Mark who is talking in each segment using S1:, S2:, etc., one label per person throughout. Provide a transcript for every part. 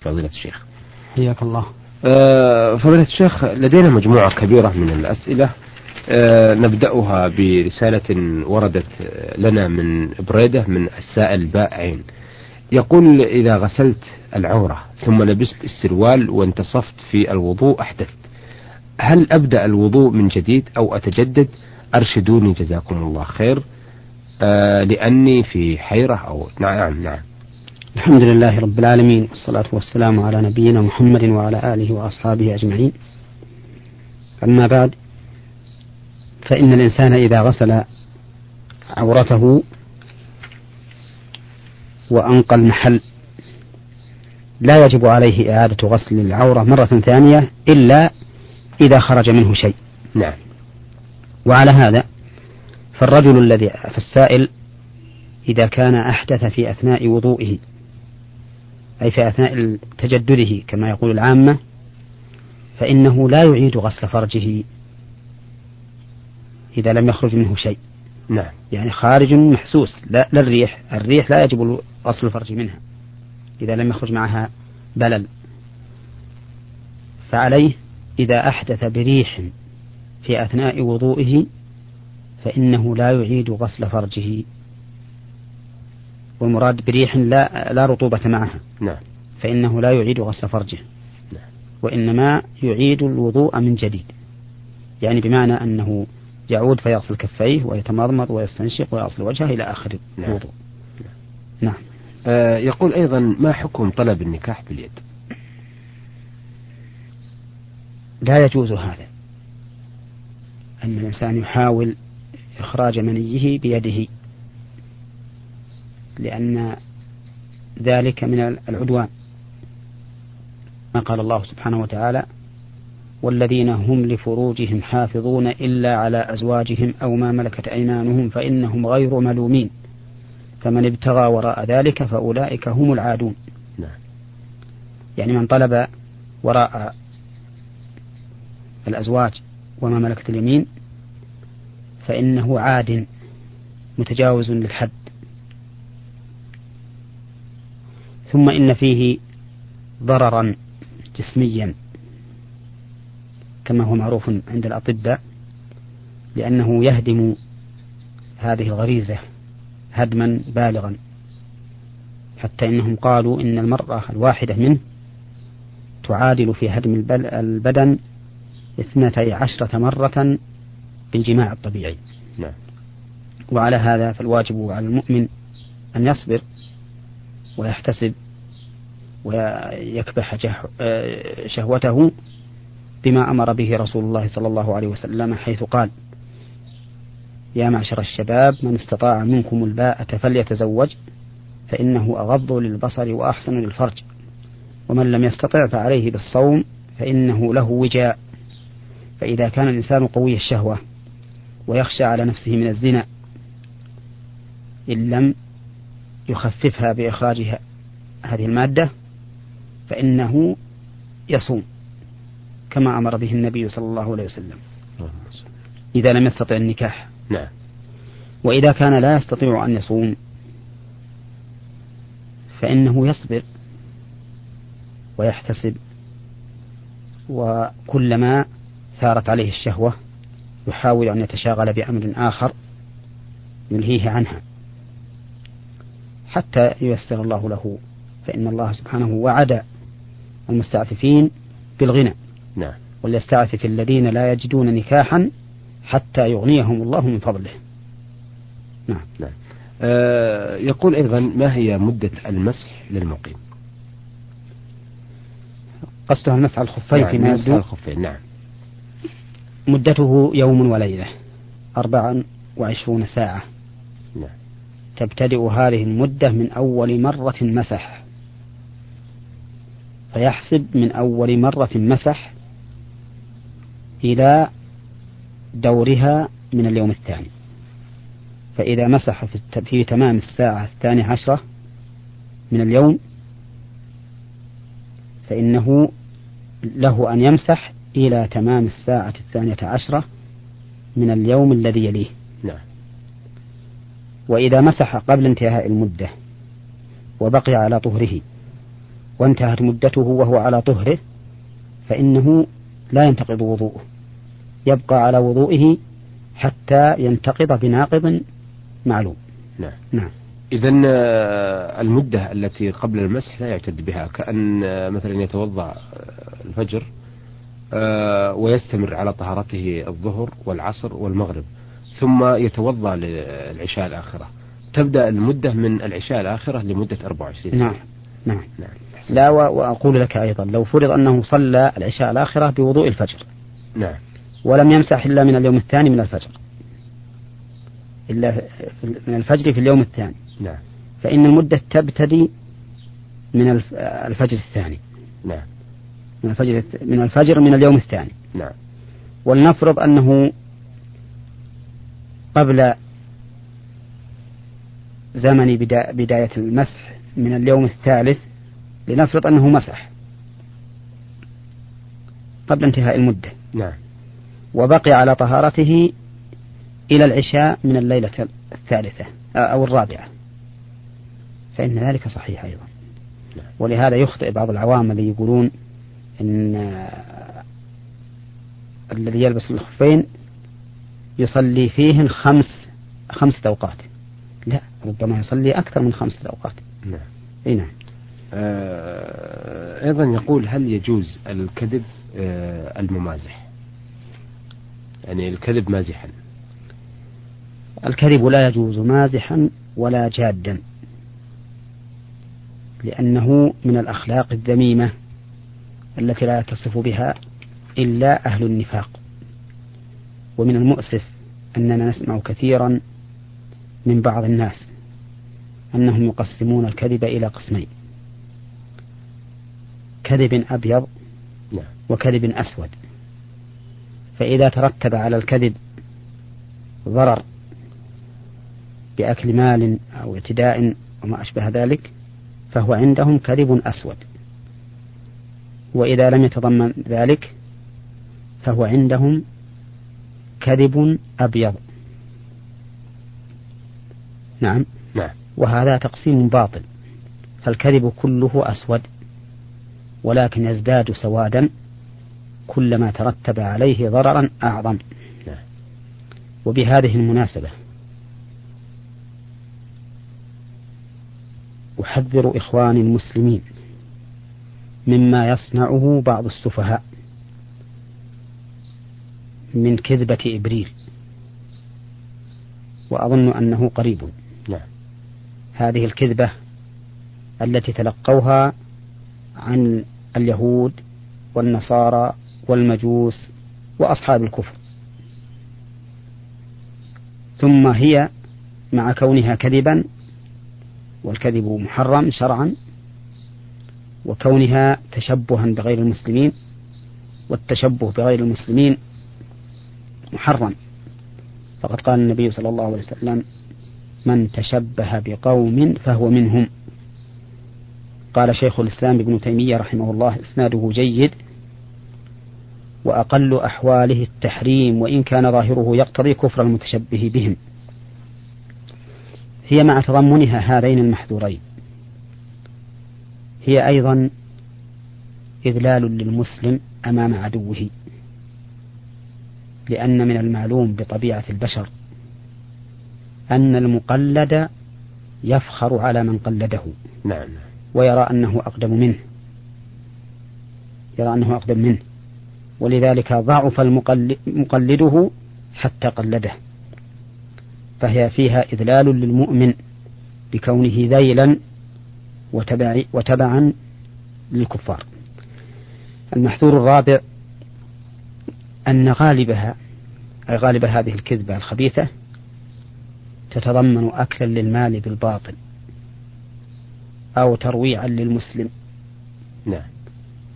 S1: فضيلة الشيخ.
S2: حياك الله.
S1: آه، فضيلة الشيخ لدينا مجموعة كبيرة من الأسئلة آه، نبدأها برسالة وردت لنا من بريدة من السائل باء عين يقول إذا غسلت العورة ثم لبست السروال وانتصفت في الوضوء أحدثت هل أبدأ الوضوء من جديد أو أتجدد؟ أرشدوني جزاكم الله خير آه لأني في حيرة أو نعم نعم.
S2: الحمد لله رب العالمين والصلاة والسلام على نبينا محمد وعلى آله وأصحابه أجمعين. أما بعد فإن الإنسان إذا غسل عورته وأنقى المحل لا يجب عليه إعادة غسل العورة مرة ثانية إلا إذا خرج منه شيء.
S1: نعم.
S2: وعلى هذا فالرجل الذي فالسائل إذا كان أحدث في أثناء وضوئه أي في أثناء تجدده كما يقول العامة فإنه لا يعيد غسل فرجه إذا لم يخرج منه شيء.
S1: نعم.
S2: يعني خارج محسوس لا للريح الريح لا يجب غسل الفرج منها إذا لم يخرج معها بلل. فعليه إذا أحدث بريح في أثناء وضوئه فإنه لا يعيد غسل فرجه. والمراد بريح لا لا رطوبة معها.
S1: نعم.
S2: فإنه لا يعيد غسل فرجه.
S1: نعم.
S2: وإنما يعيد الوضوء من جديد. يعني بمعنى أنه يعود فيغسل كفيه ويتمضمض ويستنشق ويغسل وجهه إلى آخر
S1: نعم.
S2: الوضوء. نعم.
S1: آه يقول أيضا ما حكم طلب النكاح باليد؟
S2: لا يجوز هذا. أن الإنسان يحاول إخراج منيه بيده لأن ذلك من العدوان. ما قال الله سبحانه وتعالى والذين هم لفروجهم حافظون إلا على أزواجهم أو ما ملكت أيمانهم فإنهم غير ملومين. فمن ابتغى وراء ذلك فأولئك هم العادون.
S1: نعم.
S2: يعني من طلب وراء الأزواج وما ملكت اليمين فإنه عاد متجاوز للحد. ثم إن فيه ضررا جسميا. كما هو معروف عند الأطباء لأنه يهدم هذه الغريزة هدما بالغا. حتى إنهم قالوا إن المرأة الواحدة منه تعادل في هدم البدن اثنتي عشرة مرة بالجماع الطبيعي.
S1: نعم.
S2: وعلى هذا فالواجب على المؤمن أن يصبر ويحتسب ويكبح شهوته بما أمر به رسول الله صلى الله عليه وسلم حيث قال يا معشر الشباب من استطاع منكم الباءة فليتزوج فإنه أغض للبصر وأحسن للفرج ومن لم يستطع فعليه بالصوم فإنه له وجاء فإذا كان الإنسان قوي الشهوة ويخشى على نفسه من الزنا إن لم يخففها بإخراج هذه المادة فإنه يصوم كما أمر به النبي صلى الله عليه وسلم. إذا لم يستطع النكاح.
S1: نعم.
S2: وإذا كان لا يستطيع أن يصوم فإنه يصبر ويحتسب وكلما ثارت عليه الشهوة يحاول أن يتشاغل بأمر آخر يلهيه عنها. حتى ييسر الله له. فإن الله سبحانه وعد المستعففين بالغنى.
S1: نعم.
S2: وليستعفف الذين لا يجدون نكاحا حتى يغنيهم الله من فضله. نعم.
S1: نعم. آه يقول أيضا ما هي مدة المسح للمقيم؟
S2: قصدها المسح على الخفين
S1: نعم
S2: فيما
S1: مسح
S2: يبدو
S1: الخفين نعم.
S2: مدته يوم وليلة أربعا وعشرون ساعة.
S1: نعم
S2: تبتدئ هذه المدة من أول مرة مسح. فيحسب من أول مرة مسح إلى دورها من اليوم الثاني. فإذا مسح في تمام الساعة الثانية عشرة من اليوم فإنه له أن يمسح إلى تمام الساعة الثانية عشرة من اليوم الذي يليه.
S1: نعم.
S2: وإذا مسح قبل انتهاء المدة وبقي على طهره وانتهت مدته وهو على طهره فإنه لا ينتقض وضوءه يبقى على وضوئه حتى ينتقض بناقض معلوم.
S1: نعم.
S2: نعم.
S1: إذا آه، المدة التي قبل المسح لا يعتد بها كأن آه، مثلا يتوضأ آه، الفجر ويستمر على طهارته الظهر والعصر والمغرب. ثم يتوضأ للعشاء الآخرة. تبدأ المدة من العشاء الآخرة لمدة 24
S2: ساعة نعم. نعم, نعم. لا وأقول لك أيضا لو فرض أنه صلى العشاء الآخرة بوضوء الفجر.
S1: نعم.
S2: ولم يمسح إلا من اليوم الثاني من الفجر. إلا من الفجر في اليوم الثاني.
S1: نعم.
S2: فإن المدة تبتدي من الفجر الثاني.
S1: نعم.
S2: من الفجر من الفجر من اليوم الثاني.
S1: نعم.
S2: ولنفرض أنه قبل زمن بداية المسح من اليوم الثالث لنفرض أنه مسح. قبل انتهاء المدة.
S1: نعم.
S2: وبقي على طهارته إلى العشاء من الليلة الثالثة أو الرابعة. فإن ذلك صحيح أيضا.
S1: نعم.
S2: ولهذا يخطئ بعض العوام الذي يقولون إن الذي يلبس الخفين يصلي فيهن خمس خمسة أوقات. لا ربما يصلي أكثر من خمسة أوقات.
S1: نعم.
S2: أي نعم.
S1: آه أيضا يقول هل يجوز الكذب آه الممازح؟ يعني الكذب مازحا.
S2: الكذب لا يجوز مازحا ولا جادا. لأنه من الأخلاق الذميمة التي لا يتصف بها إلا أهل النفاق. ومن المؤسف أننا نسمع كثيرا من بعض الناس أنهم يقسمون الكذب إلى قسمين. كذب أبيض
S1: نعم.
S2: وكذب أسود. فإذا ترتب على الكذب ضرر بأكل مال أو اعتداء وما أشبه ذلك فهو عندهم كذب أسود. وإذا لم يتضمن ذلك فهو عندهم كذب أبيض. نعم.
S1: نعم.
S2: وهذا تقسيم باطل. فالكذب كله أسود ولكن يزداد سوادا كلما ترتب عليه ضررا أعظم.
S1: نعم.
S2: وبهذه المناسبة أحذر إخواني المسلمين مما يصنعه بعض السفهاء. من كذبة إبريل. وأظن أنه قريب.
S1: نعم.
S2: هذه الكذبة التي تلقوها عن اليهود والنصارى والمجوس وأصحاب الكفر. ثم هي مع كونها كذبا والكذب محرم شرعا وكونها تشبها بغير المسلمين والتشبه بغير المسلمين محرم. فقد قال النبي صلى الله عليه وسلم من تشبه بقوم فهو منهم. قال شيخ الإسلام ابن تيمية رحمه الله إسناده جيد وأقل أحواله التحريم وإن كان ظاهره يقتضي كفر المتشبه بهم. هي مع تضمنها هذين المحذورين. هي أيضا إذلال للمسلم أمام عدوه. لأن من المعلوم بطبيعة البشر أن المقلد يفخر على من قلده.
S1: نعم.
S2: ويرى أنه أقدم منه. يرى أنه أقدم منه. ولذلك ضعف مقلده حتى قلده. فهي فيها إذلال للمؤمن بكونه ذيلا وتبع وتبعا للكفار. المحذور الرابع أن غالبها أي غالب هذه الكذبة الخبيثة تتضمن أكلا للمال بالباطل أو ترويعا للمسلم.
S1: نعم.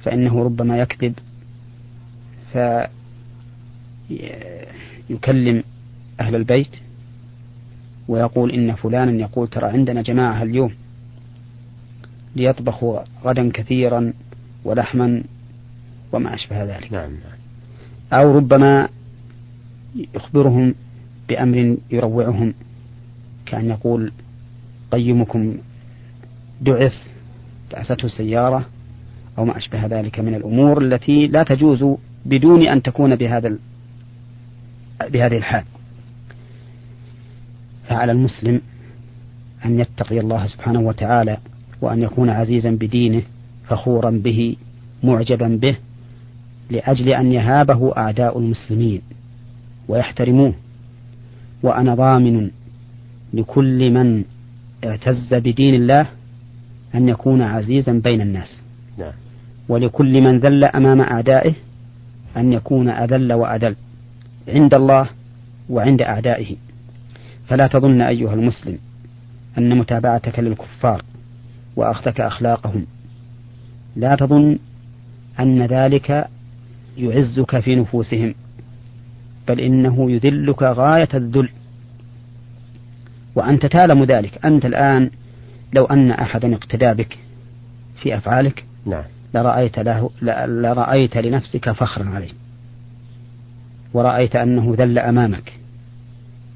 S2: فإنه ربما يكذب فيكلم أهل البيت ويقول إن فلانا يقول ترى عندنا جماعة اليوم ليطبخوا غدا كثيرا ولحما وما أشبه ذلك.
S1: نعم, نعم.
S2: أو ربما يخبرهم بأمر يروعهم كأن يقول قيمكم دعس دعسته السيارة أو ما أشبه ذلك من الأمور التي لا تجوز بدون أن تكون بهذا بهذه الحال. فعلى المسلم أن يتقي الله سبحانه وتعالى وأن يكون عزيزا بدينه فخورا به معجبا به لأجل أن يهابه أعداء المسلمين ويحترموه. وأنا ضامن لكل من اعتز بدين الله أن يكون عزيزا بين الناس. نعم. ولكل من ذل أمام أعدائه أن يكون أذل وأذل عند الله وعند أعدائه فلا تظن أيها المسلم أن متابعتك للكفار وأخذك أخلاقهم. لا تظن أن ذلك يعزك في نفوسهم بل إنه يذلك غاية الذل. وأنت تعلم ذلك. أنت الآن لو أن أحدا اقتدى بك في أفعالك نعم. لرأيت له لرأيت لنفسك فخرا عليه. ورأيت أنه ذل أمامك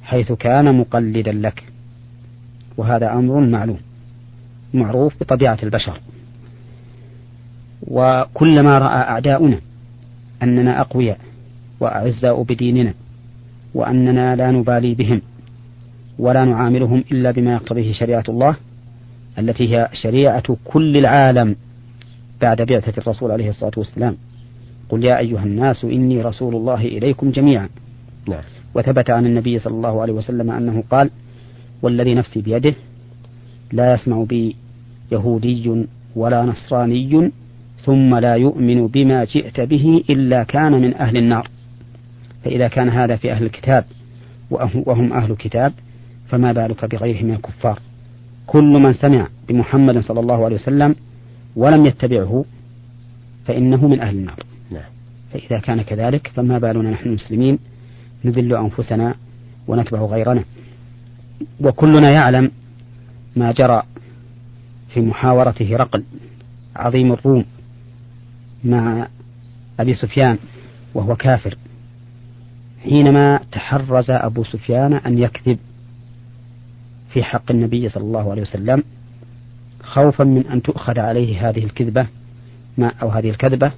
S2: حيث كان مقلدا لك. وهذا أمر معلوم معروف بطبيعة البشر. وكلما رأى أعداؤنا أننا أقوياء وأعزاء بديننا وأننا لا نبالي بهم ولا نعاملهم إلا بما يقتضيه شريعة الله التي هي شريعة كل العالم بعد بعثة الرسول عليه الصلاة والسلام قل يا أيها الناس إني رسول الله إليكم جميعا نعم. وثبت عن النبي صلى الله عليه وسلم أنه قال والذي نفسي بيده لا يسمع بي يهودي ولا نصراني ثم لا يؤمن بما جئت به إلا كان من أهل النار. فإذا كان هذا في أهل الكتاب وهم أهل الكتاب فما بالك بغيرهم من الكفار؟ كل من سمع بمحمد صلى الله عليه وسلم ولم يتبعه فإنه من أهل النار. نعم. فإذا كان كذلك فما بالنا نحن المسلمين؟ نذل أنفسنا ونتبع غيرنا. وكلنا يعلم ما جرى في محاورة هرقل عظيم الروم. مع أبي سفيان وهو كافر حينما تحرز أبو سفيان أن يكذب في حق النبي صلى الله عليه وسلم خوفا من أن تؤخذ عليه هذه الكذبة مع أو هذه الكذبة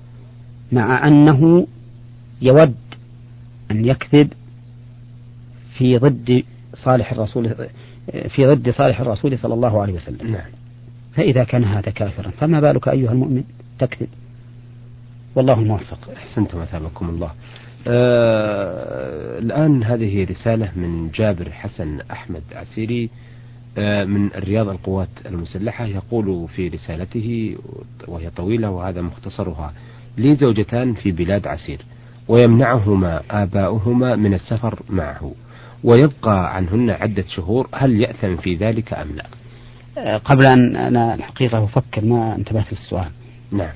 S2: مع أنه يود أن يكذب في ضد صالح الرسول في ضد صالح الرسول صلى الله عليه وسلم نعم. فإذا كان هذا كافرا فما بالك أيها المؤمن تكذب والله الموفق
S1: أحسنتم أثابكم الله. آه الآن هذه رسالة من جابر حسن أحمد عسيري آه من الرياض القوات المسلحة يقول في رسالته وهي طويلة وهذا مختصرها لي زوجتان في بلاد عسير ويمنعهما آباؤهما من السفر معه ويبقى عنهن عدة شهور هل يأثم في ذلك أم لا؟
S2: آه، قبل أن أنا الحقيقة أفكر ما انتبهت للسؤال. نعم.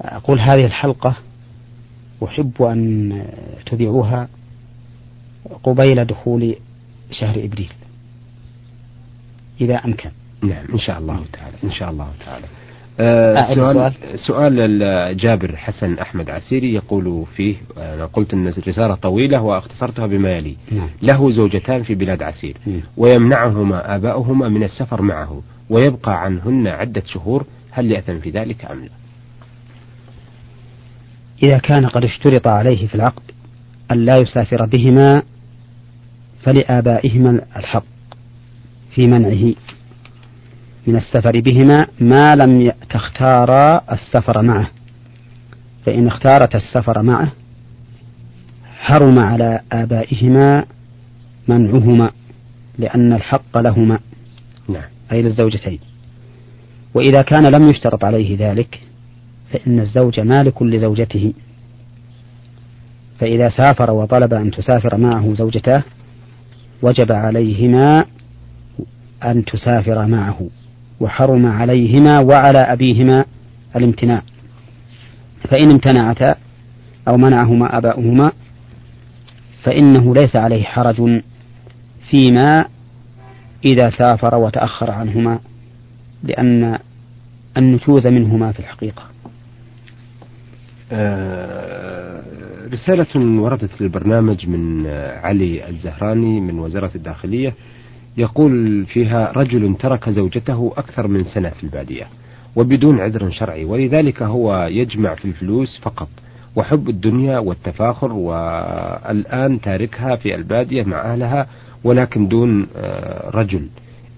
S2: أقول هذه الحلقة أحب أن تذيعوها قبيل دخول شهر إبريل. إذا أمكن.
S1: نعم إن شاء الله تعالى إن شاء الله تعالى. آه سؤال سؤال جابر حسن أحمد عسيري يقول فيه أنا قلت أن الرسالة طويلة واختصرتها بما يلي. نعم. له زوجتان في بلاد عسير. نعم. ويمنعهما آباؤهما من السفر معه ويبقى عنهن عدة شهور هل يأثم في ذلك أم لا؟
S2: إذا كان قد اشترط عليه في العقد أن لا يسافر بهما فلآبائهما الحق في منعه من السفر بهما ما لم تختارا السفر معه. فإن اختارت السفر معه حرم على آبائهما منعهما لأن الحق لهما. نعم. أي للزوجتين. وإذا كان لم يشترط عليه ذلك فإن الزوج مالك لزوجته. فإذا سافر وطلب أن تسافر معه زوجته وجب عليهما أن تسافر معه وحرم عليهما وعلى أبيهما الامتناع. فإن امتنعتا أو منعهما آباؤهما فإنه ليس عليه حرج فيما إذا سافر وتأخر عنهما لأن النشوز منهما في الحقيقة.
S1: رسالة وردت للبرنامج من علي الزهراني من وزارة الداخلية. يقول فيها رجل ترك زوجته أكثر من سنة في البادية وبدون عذر شرعي ولذلك هو يجمع في الفلوس فقط وحب الدنيا والتفاخر والآن تاركها في البادية مع أهلها ولكن دون آه، رجل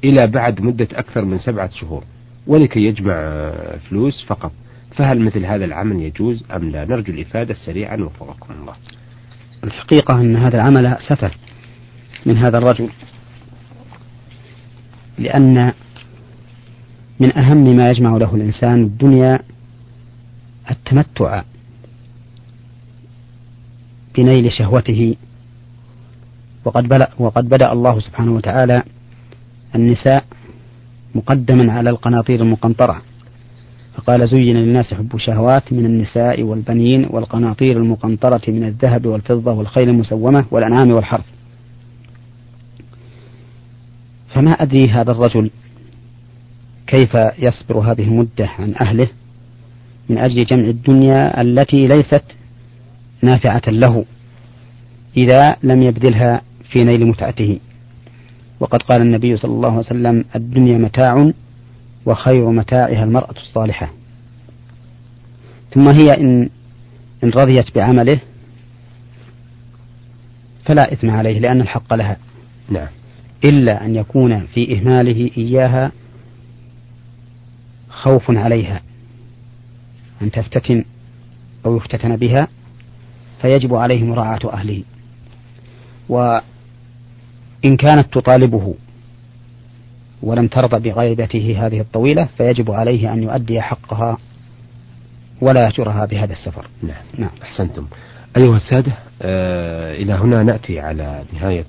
S1: إلى بعد مدة أكثر من سبعة شهور ولكي يجمع آه، فلوس فقط. فهل مثل هذا العمل يجوز أم لا؟ نرجو الإفادة سريعا وفقكم الله.
S2: الحقيقة أن هذا العمل سفه من هذا الرجل لأن من أهم ما يجمع له الإنسان الدنيا التمتع بنيل شهوته. وقد بلأ وقد بدأ الله سبحانه وتعالى النساء مقدما على القناطير المقنطرة. فقال زين للناس حب الشهوات من النساء والبنين والقناطير المقنطرة من الذهب والفضة والخيل المسومة والأنعام والحرث. فما أدري هذا الرجل كيف يصبر هذه المدة عن أهله من أجل جمع الدنيا التي ليست نافعة له إذا لم يبذلها في نيل متعته. وقد قال النبي صلى الله عليه وسلم الدنيا متاع وخير متاعها المرأة الصالحة. ثم هي إن إن رضيت بعمله فلا إثم عليه لأن الحق لها.
S1: نعم.
S2: إلا أن يكون في إهماله إياها خوف عليها. أن تفتتن أو يفتتن بها فيجب عليه مراعاة أهله. وإن كانت تطالبه ولم ترضى بغيبته هذه الطويلة فيجب عليه أن يؤدي حقها ولا يهجرها بهذا السفر.
S1: نعم, نعم. أحسنتم. أيها السادة آه إلى هنا نأتي على نهاية